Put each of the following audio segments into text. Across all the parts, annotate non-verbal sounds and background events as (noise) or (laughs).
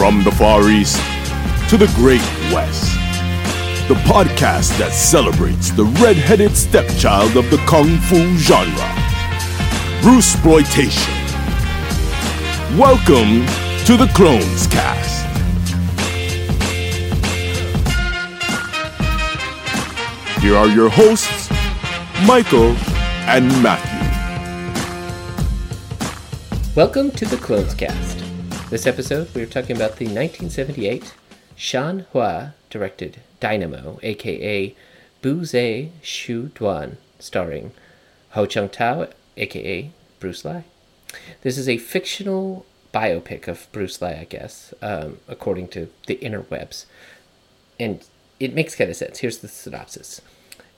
From the Far East to the Great West, the podcast that celebrates the red-headed stepchild of the kung fu genre, Bruce Exploitation. Welcome to the Clones Cast. Here are your hosts, Michael and Matthew. Welcome to the Clones Cast. This episode, we are talking about the 1978 Shan Hua directed Dynamo, aka Bu Zhe Shu Duan, starring Ho Chung Tao, aka Bruce Lai. This is a fictional biopic of Bruce Lai, I guess, um, according to the interwebs. And it makes kind of sense. Here's the synopsis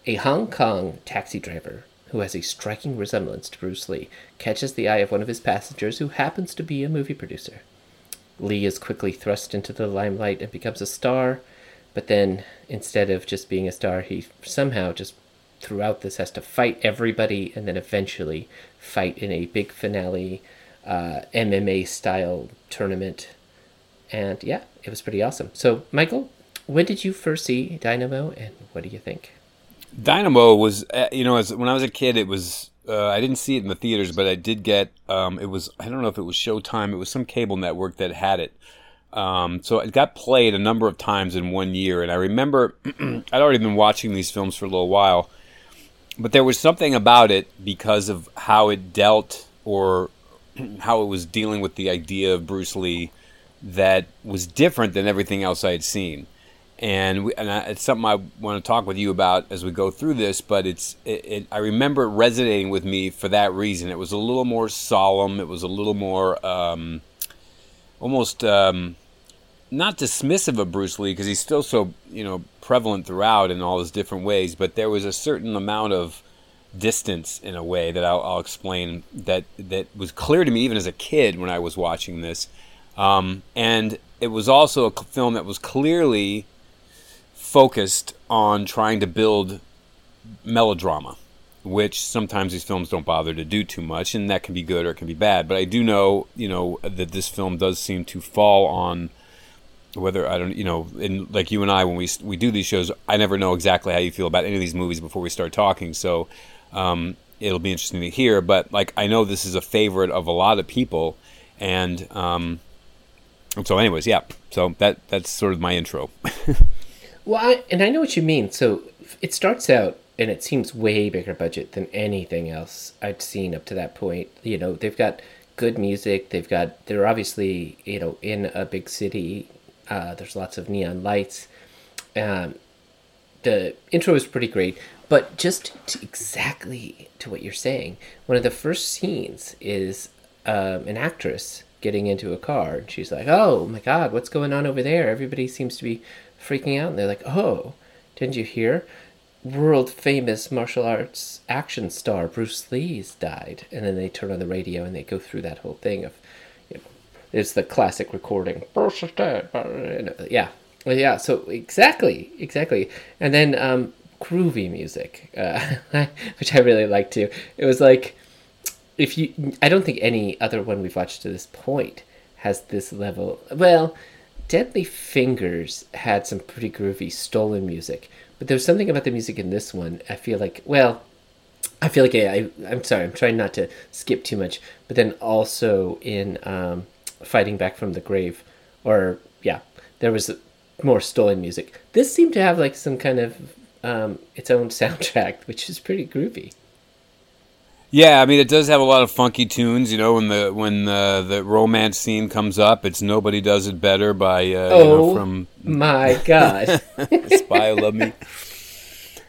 A Hong Kong taxi driver who has a striking resemblance to Bruce Lee, catches the eye of one of his passengers who happens to be a movie producer. Lee is quickly thrust into the limelight and becomes a star, but then instead of just being a star, he somehow just throughout this has to fight everybody and then eventually fight in a big finale uh, MMA style tournament. And yeah, it was pretty awesome. So, Michael, when did you first see Dynamo and what do you think? Dynamo was, uh, you know, as when I was a kid, it was. Uh, I didn't see it in the theaters, but I did get. Um, it was. I don't know if it was Showtime. It was some cable network that had it. Um, so it got played a number of times in one year, and I remember (clears throat) I'd already been watching these films for a little while, but there was something about it because of how it dealt or (clears throat) how it was dealing with the idea of Bruce Lee that was different than everything else I had seen and, we, and I, it's something I want to talk with you about as we go through this. But it's it, it, I remember it resonating with me for that reason. It was a little more solemn. It was a little more um, almost um, not dismissive of Bruce Lee because he's still so you know prevalent throughout in all his different ways. But there was a certain amount of distance in a way that I'll, I'll explain that that was clear to me even as a kid when I was watching this. Um, and it was also a film that was clearly focused on trying to build melodrama, which sometimes these films don't bother to do too much, and that can be good or it can be bad. But I do know, you know, that this film does seem to fall on whether I don't, you know, in like you and I when we we do these shows, I never know exactly how you feel about any of these movies before we start talking. So um, it'll be interesting to hear. But like I know this is a favorite of a lot of people, and um, so anyways, yeah. So that that's sort of my intro. (laughs) Well, I, and I know what you mean. So it starts out and it seems way bigger budget than anything else I'd seen up to that point. You know, they've got good music. They've got they're obviously you know in a big city. Uh, there's lots of neon lights. Um, the intro is pretty great, but just to exactly to what you're saying, one of the first scenes is um, an actress getting into a car, and she's like, "Oh my God, what's going on over there? Everybody seems to be freaking out and they're like, oh, didn't you hear? World famous martial arts action star Bruce Lee's died. And then they turn on the radio and they go through that whole thing of, you know, it's the classic recording. Bruce is dead. Yeah. Yeah. So exactly, exactly. And then um, groovy music, uh, (laughs) which I really like too. It was like, if you, I don't think any other one we've watched to this point has this level. Well, Deadly Fingers had some pretty groovy stolen music, but there's something about the music in this one. I feel like, well, I feel like I, I am sorry, I'm trying not to skip too much, but then also in um, Fighting Back from the Grave, or yeah, there was more stolen music. This seemed to have like some kind of um, its own (laughs) soundtrack, which is pretty groovy. Yeah, I mean it does have a lot of funky tunes. You know, when the when the the romance scene comes up, it's "Nobody Does It Better" by uh, oh you know, from my god, (laughs) Spy Love Me.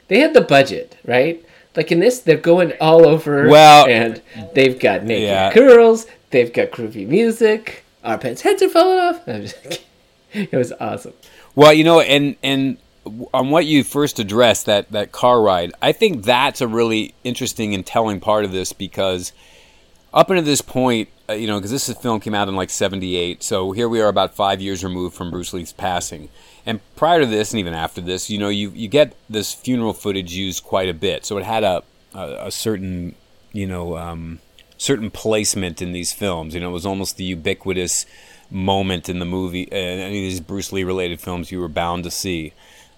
They had the budget, right? Like in this, they're going all over. Well, and they've got naked yeah. girls. They've got groovy music. Our pants' heads are falling off. (laughs) it was awesome. Well, you know, and and on what you first addressed that that car ride, I think that's a really interesting and telling part of this because up until this point, uh, you know, because this film came out in like '78, so here we are about five years removed from Bruce Lee's passing. And prior to this, and even after this, you know, you you get this funeral footage used quite a bit, so it had a a, a certain you know um, certain placement in these films. You know, it was almost the ubiquitous moment in the movie, in any of these Bruce Lee related films, you were bound to see.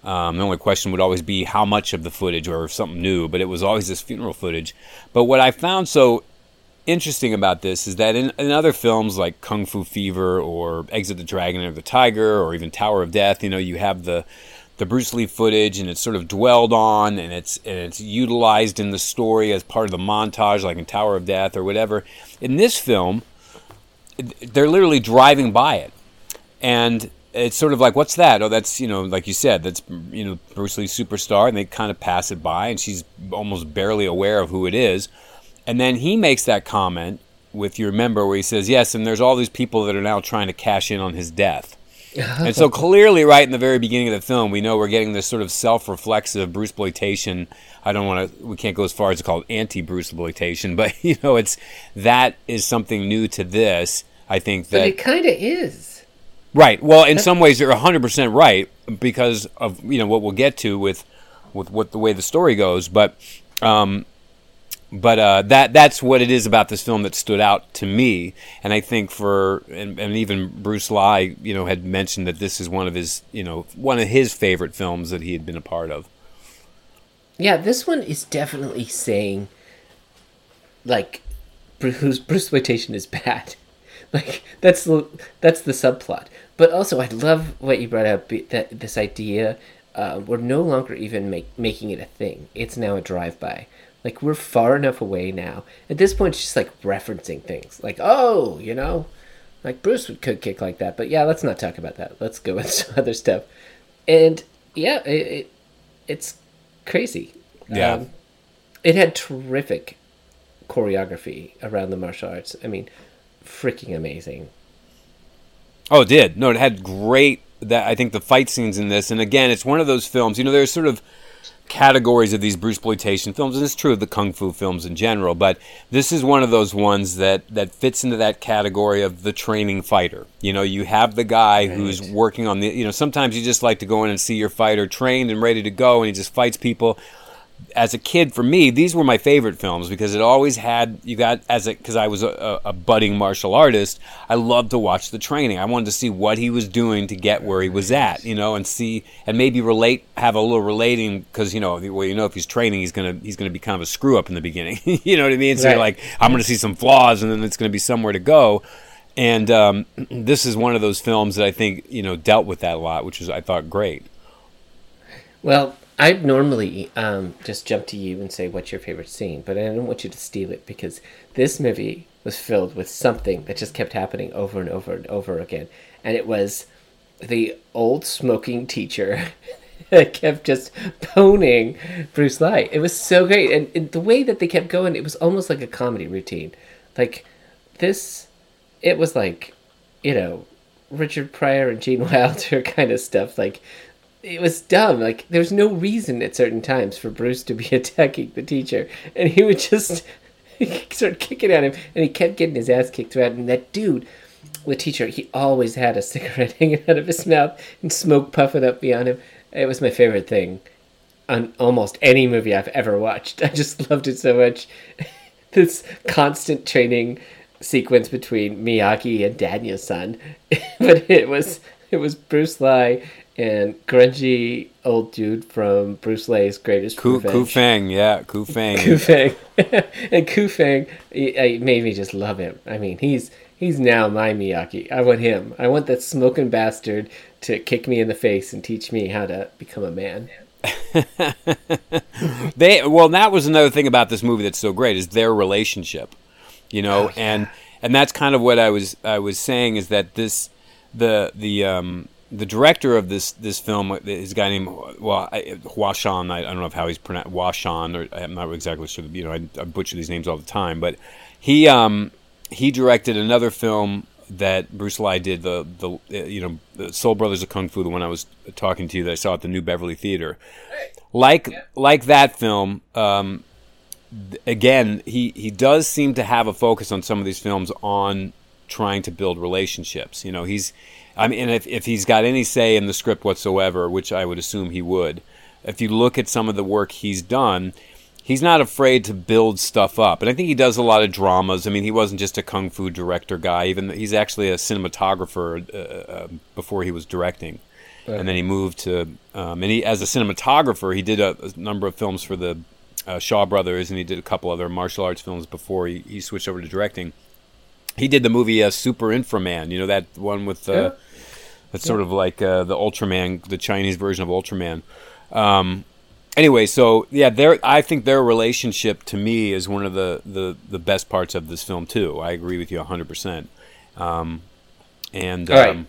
Um, the only question would always be how much of the footage or something new, but it was always this funeral footage. But what I found so interesting about this is that in, in other films like Kung Fu Fever or Exit the Dragon or the Tiger or even Tower of Death, you know, you have the the Bruce Lee footage and it's sort of dwelled on and it's and it's utilized in the story as part of the montage, like in Tower of Death or whatever. In this film, they're literally driving by it, and it's sort of like, what's that? Oh, that's you know, like you said, that's you know Bruce Lee's superstar, and they kind of pass it by, and she's almost barely aware of who it is, and then he makes that comment with you remember where he says yes, and there's all these people that are now trying to cash in on his death and so (laughs) clearly, right in the very beginning of the film, we know we're getting this sort of self-reflexive Bruce exploitation. I don't want to. We can't go as far as to call it anti-Bruce exploitation, (laughs) but you know, it's that is something new to this. I think that but it kind of is. Right. Well, in some ways, you're 100 percent right because of you know what we'll get to with with what the way the story goes, but. Um, but uh, that that's what it is about this film that stood out to me, and I think for and, and, even Bruce Lai, you know, had mentioned that this is one of his, you know, one of his favorite films that he had been a part of. Yeah, this one is definitely saying, like, Bruce Bruce exploitation is bad. (laughs) Like that's the that's the subplot. But also, I love what you brought up that this idea. Uh, we're no longer even make, making it a thing. It's now a drive-by like we're far enough away now. At this point, it's just like referencing things. Like, oh, you know, like Bruce would could kick like that. But yeah, let's not talk about that. Let's go (laughs) with some other stuff. And yeah, it, it it's crazy. Yeah. Um, it had terrific choreography around the martial arts. I mean, freaking amazing. Oh, it did. No, it had great that I think the fight scenes in this and again, it's one of those films, you know, there's sort of categories of these Bruce exploitation films, and it's true of the kung fu films in general. But this is one of those ones that that fits into that category of the training fighter. You know, you have the guy right. who's working on the. You know, sometimes you just like to go in and see your fighter trained and ready to go, and he just fights people as a kid, for me, these were my favorite films because it always had you got as a because I was a, a, budding martial artist. I loved to watch the training. I wanted to see what he was doing to get where he was at, you know, and see and maybe relate, have a little relating because you know, well, you know, if he's training, he's gonna he's gonna be kind of a screw up in the beginning. (laughs) you know what I mean? So right. you're like, I'm gonna see some flaws, and then it's gonna be somewhere to go. And um, (clears throat) this is one of those films that I think you know dealt with that a lot, which is I thought great. Well, I'd normally um, just jump to you and say, What's your favorite scene? But I don't want you to steal it because this movie was filled with something that just kept happening over and over and over again. And it was the old smoking teacher (laughs) that kept just poning Bruce Lee. It was so great. And, and the way that they kept going, it was almost like a comedy routine. Like this, it was like, you know, Richard Pryor and Gene (laughs) Wilder kind of stuff. Like, it was dumb. Like there's no reason at certain times for Bruce to be (laughs) attacking the teacher, and he would just (laughs) start kicking at him, and he kept getting his ass kicked throughout. And that dude, the teacher, he always had a cigarette (laughs) hanging out of his mouth and smoke puffing up beyond him. It was my favorite thing on almost any movie I've ever watched. I just loved it so much. this constant training sequence between Miyagi and Daniel-san, but it was it was Bruce Lee and grungy old dude from Bruce Lee's Greatest Ku, Revenge. Ku Feng, yeah, Ku Feng. Ku Feng, (laughs) and Ku Feng, it made me just love him. I mean, he's he's now my Miyagi. I want him. I want that smoking bastard to kick me in the face and teach me how to become a man. (laughs) they well, that was another thing about this movie that's so great is their relationship, you know, oh, yeah. and and that's kind of what I was I was saying is that this the the um the director of this this film is a guy named well Huashan. I, I don't know how he's pronounced Huashan or I'm not exactly sure. You know, I, I, butcher these names all the time, but he um, he directed another film that Bruce Lee did the the uh, you know the Soul Brothers of Kung Fu, the one I was talking to you that I saw at the New Beverly Theater. Like yeah. like that film. Um, again, he he does seem to have a focus on some of these films on trying to build relationships. You know, he's I mean, if, if he's got any say in the script whatsoever, which I would assume he would, if you look at some of the work he's done, he's not afraid to build stuff up, and I think he does a lot of dramas. I mean, he wasn't just a kung fu director guy; even he's actually a cinematographer uh, uh, before he was directing, right. and then he moved to um, and he as a cinematographer he did a, a number of films for the uh, Shaw Brothers, and he did a couple other martial arts films before he, he switched over to directing. He did the movie uh, Super Inframan, you know that one with uh, yeah. That's yeah. sort of like uh, the Ultraman, the Chinese version of Ultraman. Um, anyway, so yeah, their I think their relationship to me is one of the, the, the best parts of this film too. I agree with you hundred um, percent. And all right. Um,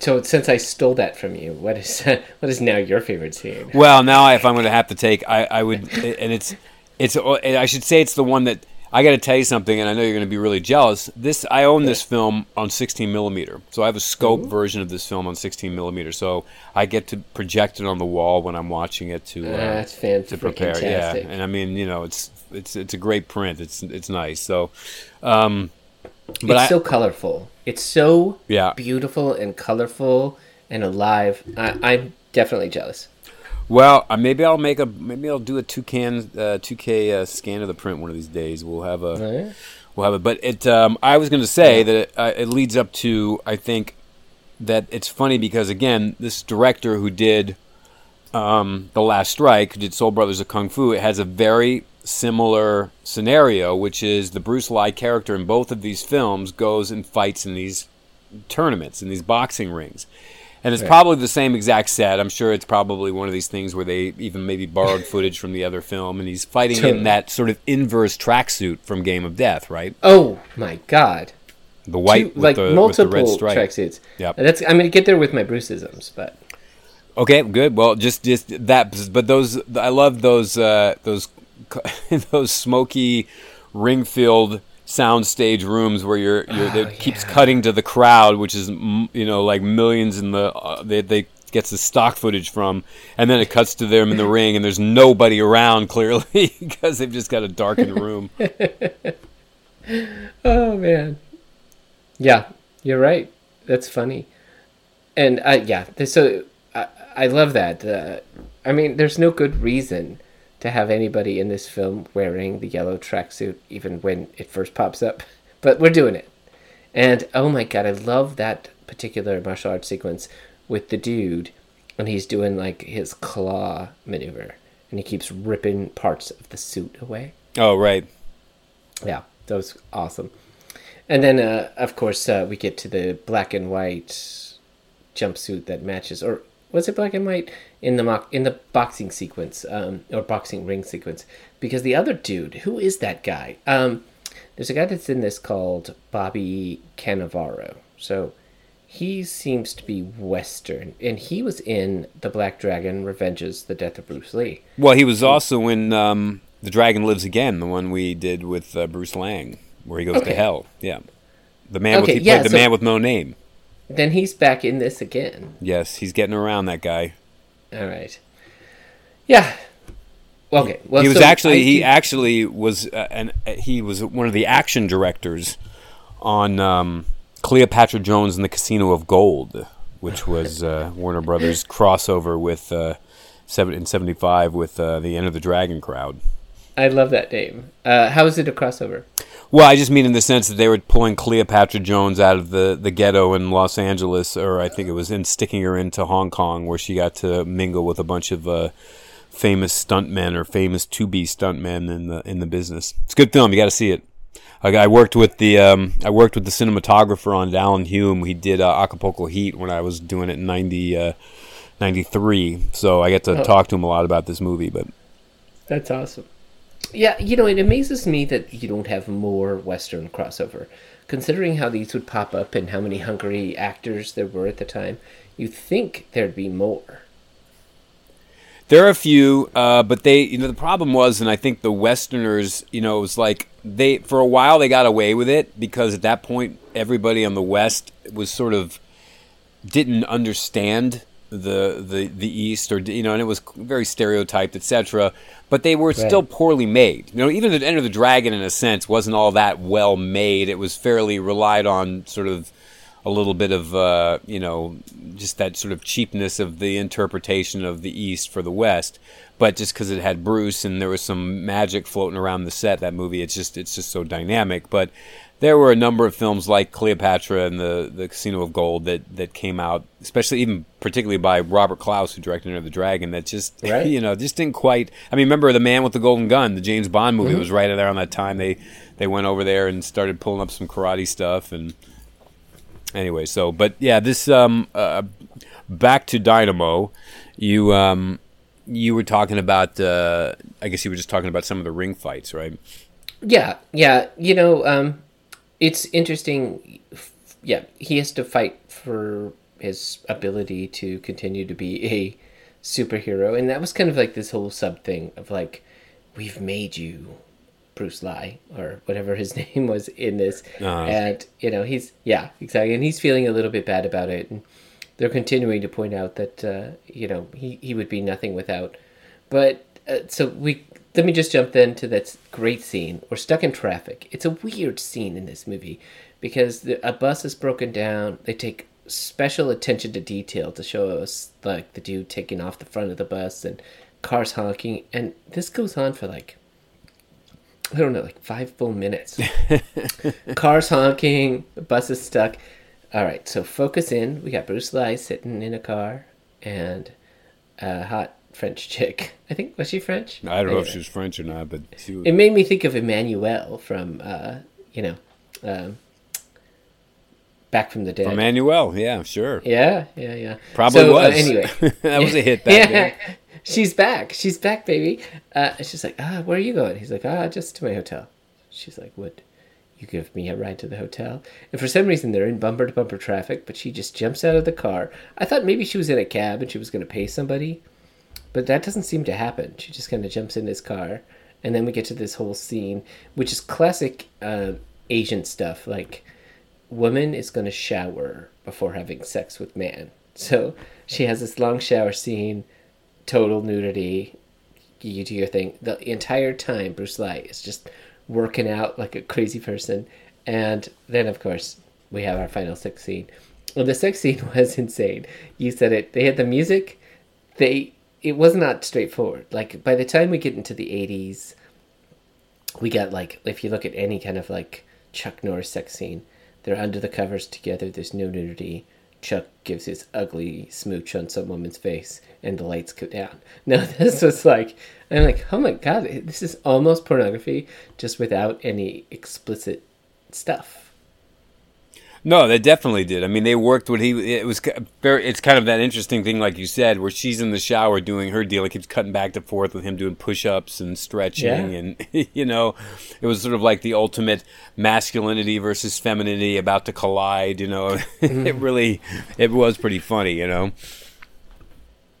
so since I stole that from you, what is (laughs) what is now your favorite scene? Well, now if I'm going to have to take, I, I would, (laughs) and it's it's I should say it's the one that I got to tell you something, and I know you're going to be really jealous. This I own this film on 16 millimeter, so I have a scope Ooh. version of this film on 16 millimeter. So I get to project it on the wall when I'm watching it to uh, that's fantastic. to prepare. Fantastic. Yeah, and I mean, you know, it's it's it's a great print. It's it's nice. So, um, but it's I, so colorful. It's so yeah. beautiful and colorful and alive. I, I'm definitely jealous. Well, uh, maybe I'll make a maybe I'll do a two can uh, two K uh, scan of the print one of these days. We'll have a yeah. we'll have it. But it um, I was going to say that it, uh, it leads up to I think that it's funny because again this director who did um, the Last Strike, who did Soul Brothers of Kung Fu, it has a very similar scenario, which is the Bruce Lee character in both of these films goes and fights in these tournaments in these boxing rings and it's probably the same exact set. I'm sure it's probably one of these things where they even maybe borrowed (laughs) footage from the other film, and he's fighting totally. in that sort of inverse tracksuit from Game of Death, right? Oh my god! The white, Two, like the, multiple tracksuits. Yeah, that's. I'm gonna get there with my Bruceisms, but okay, good. Well, just just that, but those I love those uh, those (laughs) those smoky ring filled soundstage rooms where you're, you're oh, it keeps cutting to the crowd, which is you know like millions in the uh, they they gets the stock footage from, and then it cuts to them in the (laughs) ring, and there's nobody around (laughs) clearly because they've just got a darkened room. (laughs) oh man, yeah, you're right. That's funny, and uh, yeah, so I, I love that. Uh, I mean, there's no good reason to have anybody in this film wearing the yellow tracksuit, even when it first pops up. (laughs) But we're doing it. And oh my god, I love that particular martial arts sequence with the dude, and he's doing like his claw maneuver, and he keeps ripping parts of the suit away. Oh, right. Yeah, that was awesome. And then, uh, of course, uh, we get to the black and white jumpsuit that matches, or was it black and white in the mock in the boxing sequence um, or boxing ring sequence? Because the other dude, who is that guy? Um, there's a guy that's in this called Bobby Canavarro. So he seems to be Western, and he was in the Black Dragon Revenges the Death of Bruce Lee. Well, he was also in um, The Dragon Lives Again, the one we did with uh, Bruce Leung, where he goes okay. to hell. Yeah, the man okay, with he yeah, played the so, man with no name. Then he's back in this again. Yes, he's getting around that guy. All right. Yeah. Okay. Well, he was so actually he actually was uh, and uh, he was one of the action directors on um, Cleopatra Jones and the Casino of Gold, which was uh, Warner Brothers crossover with uh, seven in '75 with uh, the of the Dragon crowd. I love that name. Uh, how is it a crossover? Well, I just mean in the sense that they were pulling Cleopatra Jones out of the, the ghetto in Los Angeles, or I think it was in sticking her into Hong Kong, where she got to mingle with a bunch of uh, famous stuntmen or famous to be stuntmen in the in the business. It's a good film. You got to see it. I, I, worked with the um, I worked with the cinematographer on Alan Hume. He did uh, Acapulco Heat when I was doing it in 90, uh, 93. So I get to oh. talk to him a lot about this movie. But that's awesome. Yeah, you know, it amazes me that you don't have more Western crossover. Considering how these would pop up and how many hungry actors there were at the time, you'd think there'd be more. There are a few, uh, but they, you know, the problem was, and I think the Westerners, you know, it was like they, for a while, they got away with it because at that point, everybody on the West was sort of didn't understand the the the East, or you know, and it was very stereotyped, etc. But they were right. still poorly made. You know, even the Enter the Dragon, in a sense, wasn't all that well made. It was fairly relied on, sort of a little bit of uh, you know just that sort of cheapness of the interpretation of the East for the West. But just because it had Bruce and there was some magic floating around the set, that movie it's just it's just so dynamic. But there were a number of films like Cleopatra and the the Casino of Gold that that came out, especially even particularly by Robert Clouse, who directed Enter the Dragon. That just (laughs) Right. you know just didn't quite. I mean, remember the Man with the Golden Gun, the James Bond movie Mm-hmm. was right there on that time. They they went over there and started pulling up some karate stuff and anyway. So, but yeah, this um uh, back to Dynamo, you um you were talking about. Uh, I guess you were just talking about some of the ring fights, right? Yeah, yeah. You know, um, it's interesting. Yeah, he has to fight for his ability to continue to be a superhero, and that was kind of like this whole sub thing of like, we've made you Bruce Lee or whatever his (laughs) name was in this, Uh-huh. and you know he's yeah exactly, and he's feeling a little bit bad about it, and they're continuing to point out that uh, you know he he would be nothing without, but uh, so we let me just jump then to that great scene. We're stuck in traffic. It's a weird scene in this movie because the, a bus is broken down. They take special attention to detail to show us like the dude taking off the front of the bus and cars honking, and this goes on for like I don't know, like five full minutes. (laughs) Cars honking, the bus is stuck. All right, so focus in. We got Bruce Lee sitting in a car and a hot French chick. I think was she French? I don't know if she was French or not, but she was. It made me think of Emmanuelle from, uh, you know, um, Back from the Dead. Emmanuelle, yeah, sure. yeah, yeah, yeah. Probably So, uh, was. anyway, (laughs) that was a hit back then. (laughs) she's back. She's back, baby. Uh, she's like, ah, where are you going? He's like, ah, just to my hotel. She's like, would you give me a ride to the hotel? And for some reason, they're in bumper to bumper traffic, but she just jumps out of the car. I thought maybe she was in a cab and she was going to pay somebody, but that doesn't seem to happen. She just kind of jumps in his car. And then we get to this whole scene, which is classic uh, Asian stuff. Like, woman is going to shower before having sex with man. So she has this long shower scene, total nudity. You do your thing. The entire time, Bruce Lee is just working out like a crazy person. And then, of course, we have our final sex scene. Well, the sex scene (laughs) was insane. You said it. They had the music. They it was not straightforward. Like by the time we get into the eighties, we got like if you look at any kind of like Chuck Norris sex scene, they're under the covers together. There's no nudity. Chuck gives his ugly smooch on some woman's face, and the lights go down. (laughs) Now this was like, I'm like, oh my god, this is almost pornography, just without any explicit stuff. No, they definitely did. I mean, they worked what he. It was very. It's kind of that interesting thing, like you said, where she's in the shower doing her deal. It keeps cutting back to forth with him doing push-ups and stretching, Yeah. and (laughs) you know, it was sort of like the ultimate masculinity versus femininity about to collide. You know, (laughs) mm-hmm. it really, it was pretty funny. You know.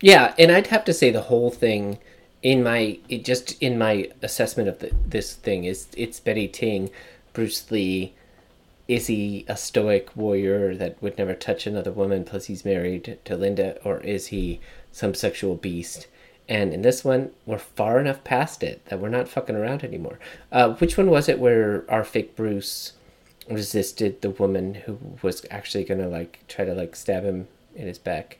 Yeah, and I'd have to say the whole thing in my it just in my assessment of the, this thing is it's Betty Ting, Bruce Lee. Is he a stoic warrior that would never touch another woman? Plus, he's married to Linda, or is he some sexual beast? And in this one, we're far enough past it that we're not fucking around anymore. Uh, which one was it where our fake Bruce resisted the woman who was actually gonna like try to like stab him in his back?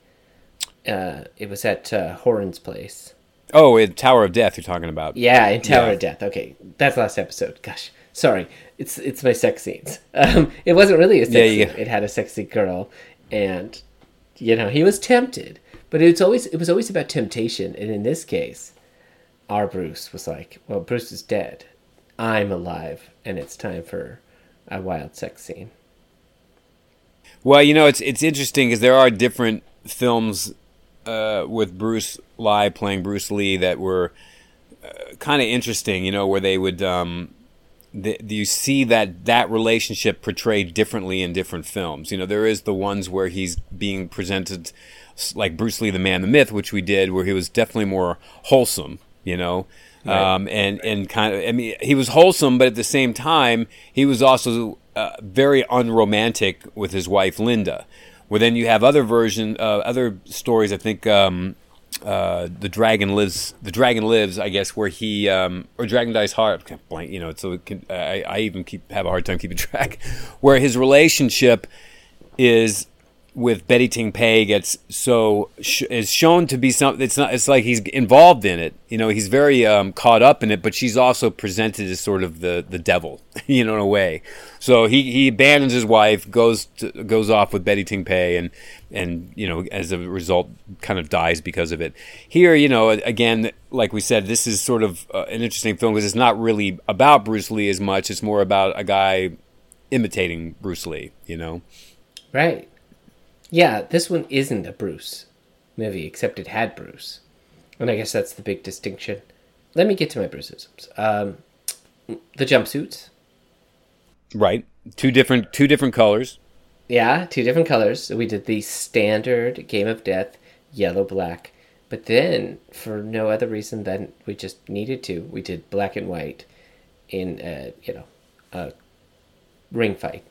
uh, it was at uh, Horan's place. Oh, in Tower of Death, you're talking about. Yeah, in Tower Yeah. of Death. Okay, that's last episode. Gosh, sorry. It's it's my sex scenes. Um, it wasn't really a sex Yeah, scene. It had a sexy girl, and you know he was tempted, but it's always it was always about temptation. And in this case, our Bruce was like, "Well, Bruce is dead. I'm alive, and it's time for a wild sex scene." Well, you know, it's it's interesting because there are different films uh, with Bruce Lee playing Bruce Lee that were uh, kind of interesting. You know, where they would um, the, you see that that relationship portrayed differently in different films. You know, there is the ones where he's being presented like Bruce Lee, the man, the myth, which we did, where he was definitely more wholesome. You know. Um, and and kind of, I mean, he was wholesome, but at the same time, he was also uh, very unromantic with his wife Linda. Where then you have other version, uh, other stories. I think um, uh, the dragon lives. The dragon lives, I guess, where he um, or Dragon Dies Hard. Blank, you know. So can, I, I even keep have a hard time keeping (laughs) track. Where his relationship is with Betty Ting Pei gets so sh- is shown to be something. It's not. It's like he's involved in it. You know, he's very um, caught up in it. But she's also presented as sort of the the devil. (laughs) You know, in a way. So he, he abandons his wife, goes to, goes off with Betty Ting Pei, and and you know, as a result, kind of dies because of it. Here, you know, again, like we said, this is sort of uh, an interesting film because it's not really about Bruce Lee as much. It's more about a guy imitating Bruce Lee. You know. Right. Yeah, this one isn't a Bruce movie, except it had Bruce. And I guess that's the big distinction. Let me get to my Bruceisms. Um, the jumpsuits. Right. Two different two different colors. Yeah, two different colors. So we did the standard Game of Death, yellow, black. But then, for no other reason than we just needed to, we did black and white in, a, you know, a ring fight.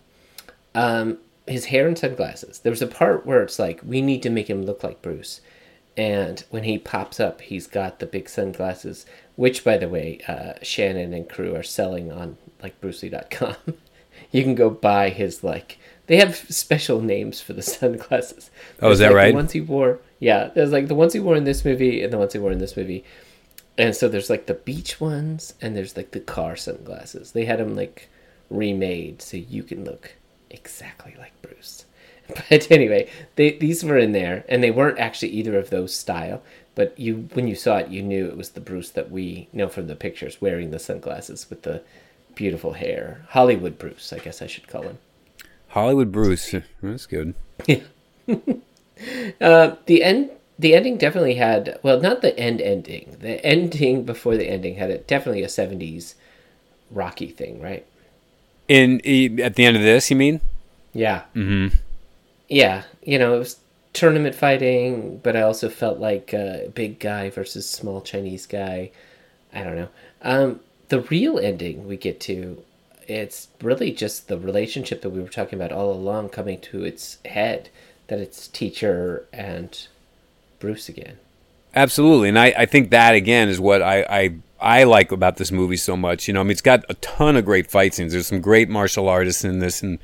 Um, his hair and sunglasses. There was a part where it's like we need to make him look like Bruce, and when he pops up, he's got the big sunglasses, which, by the way, uh, Shannon and crew are selling on like BruceLee.com. (laughs) you can go buy his like. They have special names for the (laughs) sunglasses. Oh, is that like right? The ones he wore. Yeah, there's like the ones he wore in this movie and the ones he wore in this movie. And so there's like the beach ones and there's like the car sunglasses. They had them like remade so you can look exactly like Bruce. (laughs) But anyway, they, these were in there, and they weren't actually either of those style. But you, when you saw it, you knew it was the Bruce that we know from the pictures, wearing the sunglasses with the beautiful hair. Hollywood Bruce, I guess I should call him. Hollywood Bruce. (laughs) That's good. (laughs) Uh, the end, the ending definitely had well, not the end ending. The ending before the ending had a, definitely a '70s Rocky thing, right? In at the end of this, you mean? Yeah. Mm-hmm. Yeah, you know, it was tournament fighting, but I also felt like a uh, big guy versus small Chinese guy. I don't know. Um, the real ending we get to, it's really just the relationship that we were talking about all along coming to its head. That it's teacher and Bruce again. Absolutely, and I, I think that again is what I, I I like about this movie so much. You know, I mean, it's got a ton of great fight scenes. There's some great martial artists in this, and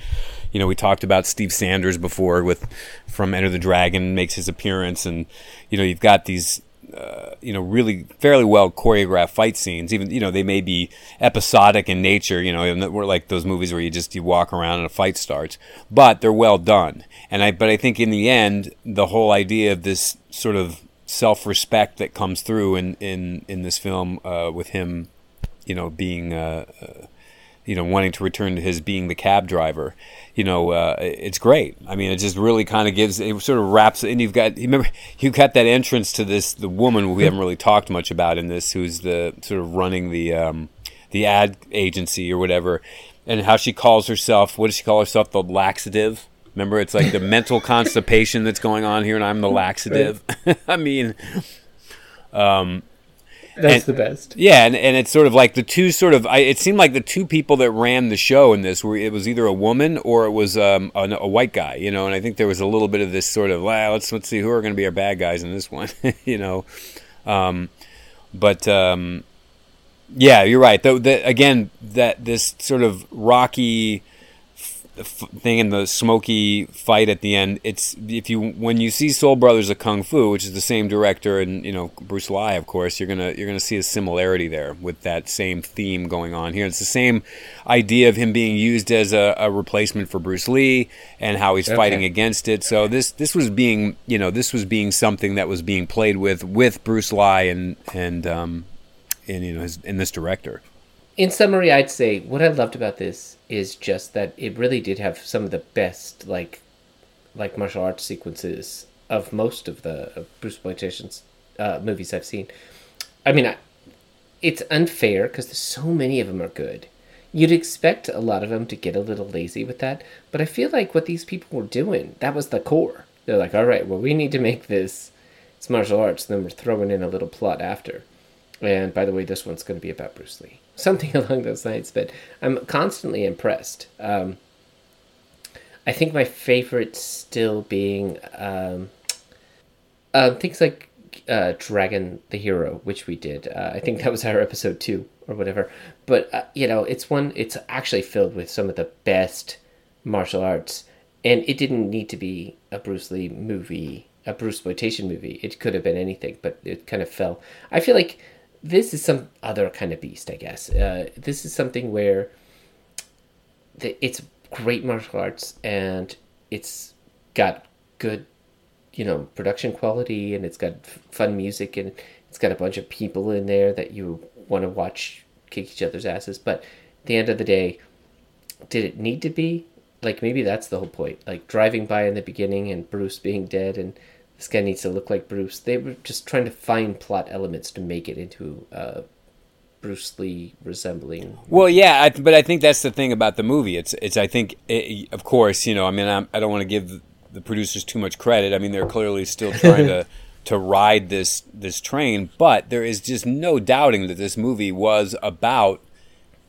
you know, we talked about Steve Sanders before with from Enter the Dragon makes his appearance, and you know, you've got these. Uh, you know, really fairly well choreographed fight scenes. Even you know, they may be episodic in nature. You know, we're like those movies where you just you walk around and a fight starts, but they're well done. And I, but I think in the end, the whole idea of this sort of self-respect that comes through in in in this film uh, with him, you know, being. Uh, uh, you know, wanting to return to his being the cab driver, you know, uh, it's great. I mean, it just really kind of gives, it sort of wraps, and you've got, you remember, you've got that entrance to this, the woman we haven't really talked much about in this, who's the sort of running the, um, the ad agency or whatever, and how she calls herself, what does she call herself? The laxative. Remember, it's like the (laughs) mental constipation that's going on here, and I'm the laxative. (laughs) I mean, um, that's and, the best. Yeah, and, and it's sort of like the two sort of. I, it seemed like the two people that ran the show in this were it was either a woman or it was um, a, a, white guy, you know. And I think there was a little bit of this sort of, well, let's let's see who are going to be our bad guys in this one, (laughs) you know. Um, but um, yeah, you're right. The, again, that this sort of rocky thing in the smoky fight at the end it's if you when you see soul brothers of kung fu which is the same director and you know bruce lee of course you're gonna you're gonna see a similarity there with that same theme going on here. It's the same idea of him being used as a, a replacement for bruce lee and how he's okay. fighting against it. So this this was being you know this was being something that was being played with with bruce lee and and um and you know his, in this director. In summary, I'd say what I loved about this is just that it really did have some of the best like like martial arts sequences of most of the Bruce exploitations uh, movies I've seen. I mean, I, it's unfair because so many of them are good. You'd expect a lot of them to get a little lazy with that, but I feel like what these people were doing that was the core. They're like, all right, well, we need to make this it's martial arts, then we're throwing in a little plot after. And by the way, this one's going to be about Bruce Lee. (laughs) Something along those lines, but I'm constantly impressed. Um, I think my favorite still being um, uh, things like uh, Dragon the Hero, which we did. Uh, I think that was our episode two or whatever. But, uh, you know, it's one, it's actually filled with some of the best martial arts and it didn't need to be a Bruce Lee movie, a Bruce exploitation movie. It could have been anything, but it kind of fell. I feel like this is some other kind of beast. I guess uh, this is something where the, it's great martial arts and it's got good, you know, production quality and it's got f- fun music and it's got a bunch of people in there that you want to watch kick each other's asses. But at the end of the day, did it need to be? Like maybe that's the whole point. Like driving by in the beginning and Bruce being dead and this guy needs to look like Bruce. They were just trying to find plot elements to make it into uh, Bruce Lee resembling. Well, yeah, I, but I think that's the thing about the movie. It's it's I think it, of course you know I mean I'm, I do not want to give the producers too much credit. I mean they're clearly still (laughs) trying to to ride this this train, but there is just no doubting that this movie was about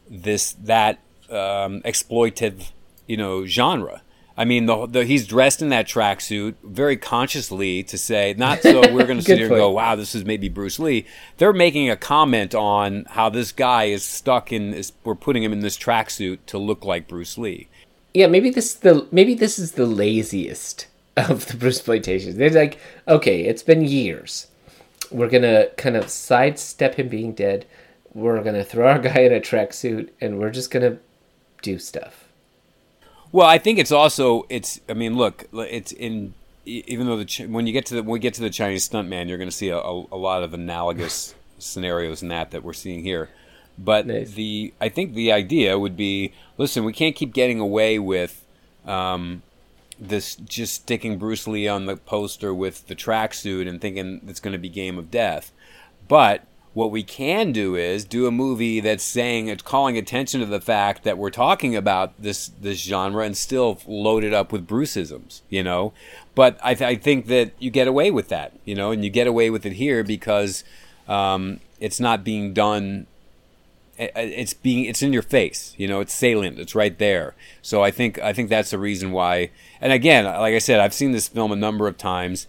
this that um, exploitive you know genre. I mean, the, the he's dressed in that tracksuit very consciously to say not so we're going (laughs) to sit here and go, wow, this is maybe Bruce Lee. They're making a comment on how this guy is stuck in. Is, we're putting him in this tracksuit to look like Bruce Lee. Yeah, maybe this the maybe this is the laziest of the Bruce exploitations. They're like, okay, it's been years. We're gonna kind of sidestep him being dead. We're gonna throw our guy in a tracksuit, and we're just gonna do stuff. Well, I think it's also it's. I mean, look, it's in even though the when you get to the when we get to the Chinese stuntman, you're going to see a, a, a, lot of analogous (laughs) scenarios in that that we're seeing here. But nice. the I think the idea would be, listen, we can't keep getting away with um, this just sticking Bruce Lee on the poster with the tracksuit and thinking it's going to be Game of Death. But what we can do is do a movie that's saying it's calling attention to the fact that we're talking about this this genre and still load it up with Bruceisms, you know. But I, th- I think that you get away with that, you know, and you get away with it here because um, it's not being done. It's being it's in your face, you know. It's salient. It's right there. So I think I think that's the reason why. And again, like I said, I've seen this film a number of times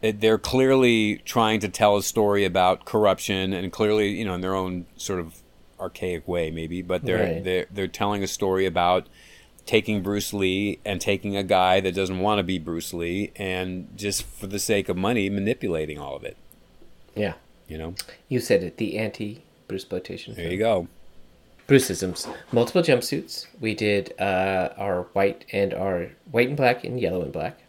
they're clearly trying to tell a story about corruption and clearly you know in their own sort of archaic way maybe but they're right. they're, they're telling a story about taking Bruce Lee and taking a guy that doesn't want to be Bruce Lee and just for the sake of money manipulating all of it. Yeah. You know? You said it the anti Bruce exploitation there you go. Bruceisms. Multiple jumpsuits. We did uh, our white and our white and black and yellow and black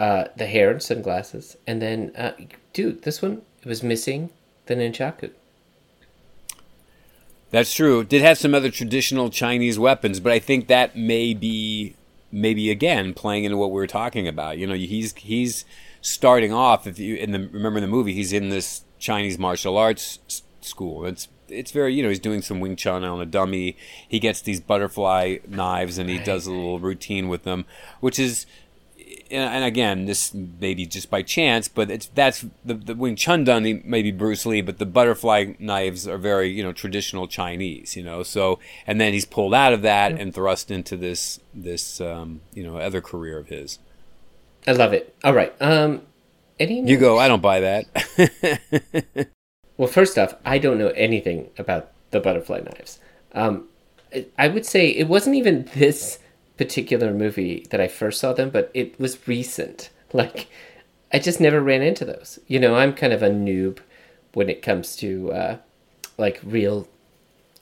uh, the hair and sunglasses, and then, uh, dude, this one it was missing the nunchaku. That's true. It did have some other traditional Chinese weapons, but I think that may be maybe again playing into what we were talking about. You know, he's he's starting off. If you in the remember in the movie, he's in this Chinese martial arts school. It's it's very you know he's doing some Wing Chun on a dummy. He gets these butterfly knives and he does a little routine with them, which is and again, this maybe just by chance, but it's that's the, the Wing Chun done maybe Bruce Lee, but the butterfly knives are very you know traditional Chinese, you know. So and then he's pulled out of that and thrust into this this um, you know other career of his. I love it. All right, um, any you go. I don't buy that. (laughs) well, first off, I don't know anything about the butterfly knives. Um, I would say it wasn't even this particular movie that I first saw them, but it was recent. (laughs) Like, I just never ran into those. You know, I'm kind of a noob when it comes to uh, like real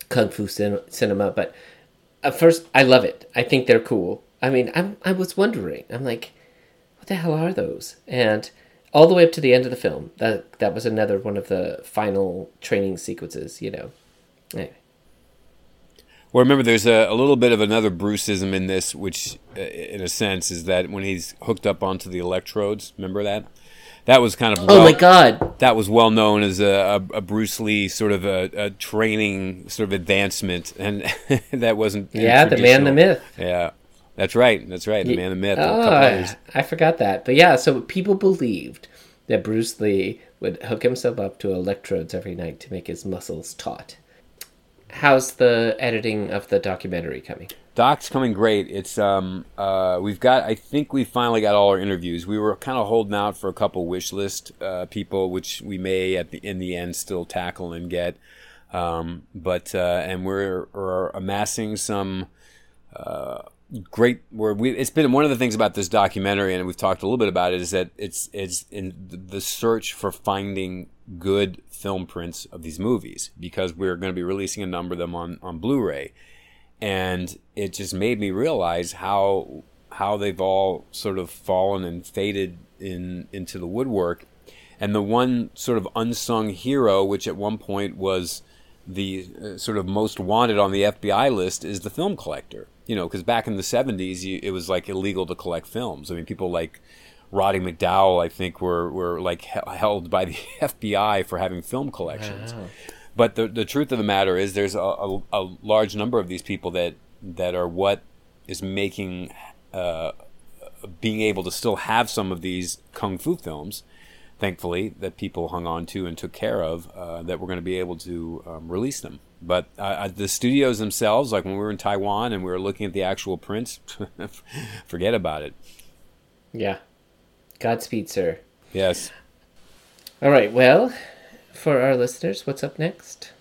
kung fu cin- cinema, but at first I love it. I think they're cool. I mean, I'm I was wondering. I'm like, what the hell are those? And all the way up to the end of the film, that that was another one of the final training sequences. You know. Anyway. Well, remember, there's a, a, little bit of another Bruceism in this, which, uh, in a sense, is that when he's hooked up onto the electrodes, remember that? That was kind of oh my god. That was well known as a, a, a Bruce Lee sort of a, a, training sort of advancement, and (laughs) that wasn't yeah the man the myth. Yeah that's right that's right the man the myth oh, I forgot that. But yeah so people believed that Bruce Lee would hook himself up to electrodes every night to make his muscles taut how's the editing of the documentary coming? Doc's coming great. It's um uh we've got I think we finally got all our interviews. We were kind of holding out for a couple wish list uh, people, which we may at the in the end still tackle and get. Um, but uh, and we're, we're amassing some uh, great where we it's been one of the things about this documentary and we've talked a little bit about it is that it's it's in the search for finding good film prints of these movies because we're going to be releasing a number of them on on Blu-ray. And it just made me realize how how they've all sort of fallen and faded in into the woodwork. And the one sort of unsung hero which at one point was the uh, sort of most wanted on the FBI list is the film collector you know, because back in the 70s, you, it was like illegal to collect films. I mean, people like Roddy McDowall, I think, were, were like held by the (laughs) FBI for having film collections. Wow. But the, the truth of the matter is, there's a, a, a, large number of these people that, that are what is making uh, being able to still have some of these kung fu films thankfully, that people hung on to and took care of, uh, that we're going to be able to um, release them. But uh, uh, the studios themselves, like when we were in Taiwan and we were looking at the actual prints, (laughs) forget about it. Yeah. Godspeed, sir. Yes. All right. Well, for our listeners, what's up next?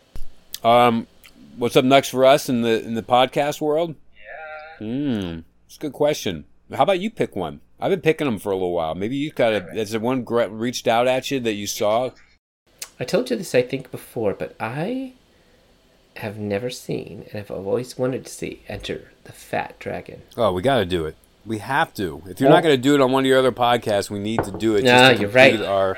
Um, what's up next for us in the in the podcast world? Yeah. Hmm. It's a good question. How about you pick one? I've been picking them for a little while. Maybe you've got a. Has there one reached out at you that you saw? I told you this, I think, before, but I have never seen, and I've always wanted to see, Enter the Fat Dragon. Oh, we got to do it. We have to. If you're not oh. going to do it on one of your other podcasts, we need to do it. No, you're right. Our,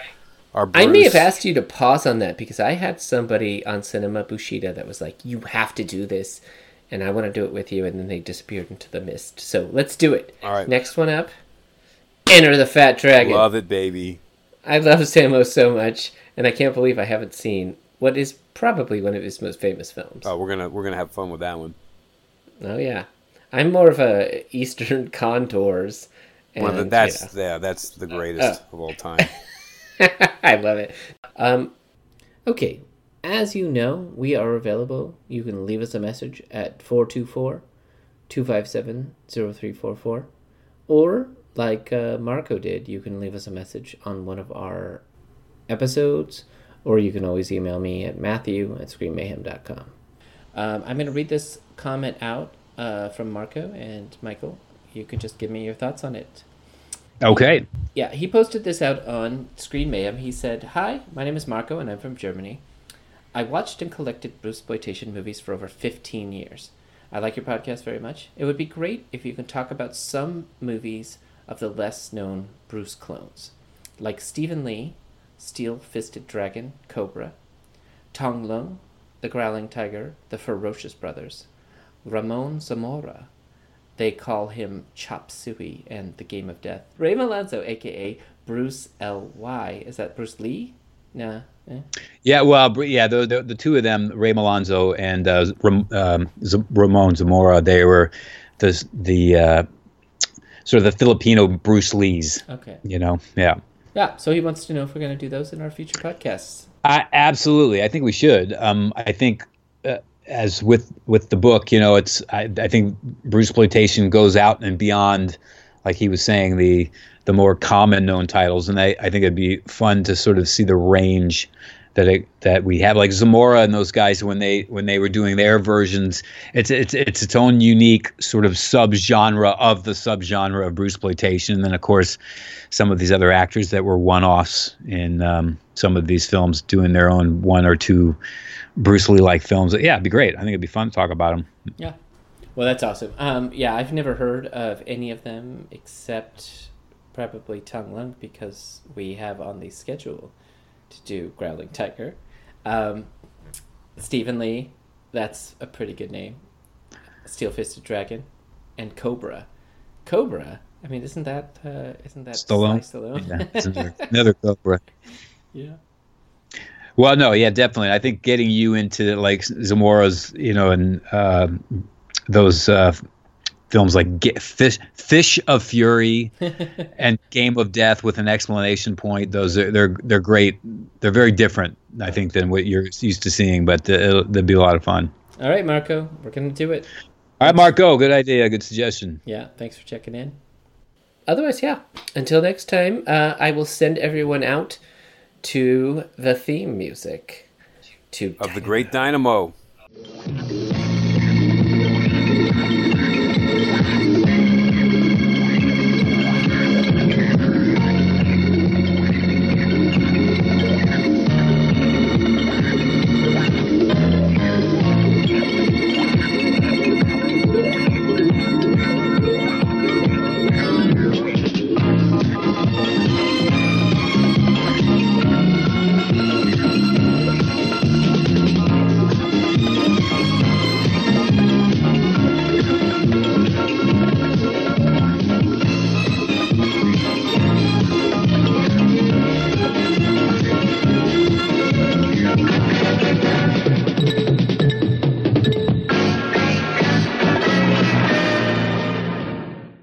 our I may have asked you to pause on that because I had somebody on Cinema Bushido that was like, "You have to do this," and I want to do it with you, and then they disappeared into the mist. So let's do it. All right. Next one up. Enter the Fat Dragon. Love it, baby. I love Sammo so much, and I can't believe I haven't seen what is probably one of his most famous films. Oh, we're gonna we're gonna have fun with that one. Oh yeah, I'm more of a Eastern (laughs) Condors. And, well, that's yeah, that's the greatest uh, of all time. (laughs) I love it. Um, okay, as you know, we are available. You can leave us a message at 424 257 0344 or like uh, Marco did, you can leave us a message on one of our episodes, or you can always email me at matthew at screenmayhem.com. Um, I'm going to read this comment out uh, from Marco and Michael. You can just give me your thoughts on it. Okay. Yeah, he posted this out on Screen Mayhem. He said, Hi, my name is Marco and I'm from Germany. I watched and collected Bruce exploitation movies for over 15 years. I like your podcast very much. It would be great if you could talk about some movies of the less known Bruce clones, like Stephen Lee, Steel Fisted Dragon, Cobra, Tong Lung, The Growling Tiger, The Ferocious Brothers, Ramon Zamora, they call him Chop Suey and The Game of Death. Rey Malonzo, aka Bruce L. Y. Is that Bruce Lee? Nah. Eh? Yeah, well, yeah, the, the, the two of them, Rey Malonzo and uh, Ram, um, Ramon Zamora, they were the the uh, sort of the Filipino Bruce Lee's. Okay. You know, yeah. Yeah. So he wants to know if we're going to do those in our future podcasts. I, absolutely. I think we should. Um, I think. Uh, as with with the book, you know, it's I, I think Bruce exploitation goes out and beyond, like he was saying, the the more common known titles, and I, I think it'd be fun to sort of see the range that it, that we have like Zamora and those guys when they when they were doing their versions it's it's it's its own unique sort of subgenre of the subgenre of Bruce exploitation and then of course some of these other actors that were one-offs in um, some of these films doing their own one or two Bruce Lee like films. Yeah it'd be great. I think it'd be fun to talk about them yeah. Well that's awesome. Um, yeah I've never heard of any of them except probably Tong Lung because we have on the schedule to do Growling Tiger. Um, Stephen Lee, that's a pretty good name. Steel Fisted Dragon, and Cobra. Cobra. I mean, isn't that uh, isn't that Stallone? Stallone? Yeah, another, (laughs) another Cobra. Yeah. Well, no, yeah, definitely. I think getting you into like Zamora's, you know, and uh, those uh, films like Get Fish, Fish of Fury, (laughs) and Game of Death with an explanation point. Those are they're they're great. They're very different, I think, than what you're used to seeing. But they'll be a lot of fun. All right, Marco, we're gonna do it. All right, Marco, good idea, good suggestion. Yeah, thanks for checking in. Otherwise, yeah. Until next time, uh, I will send everyone out to the theme music to of Dynamo. the great Dynamo.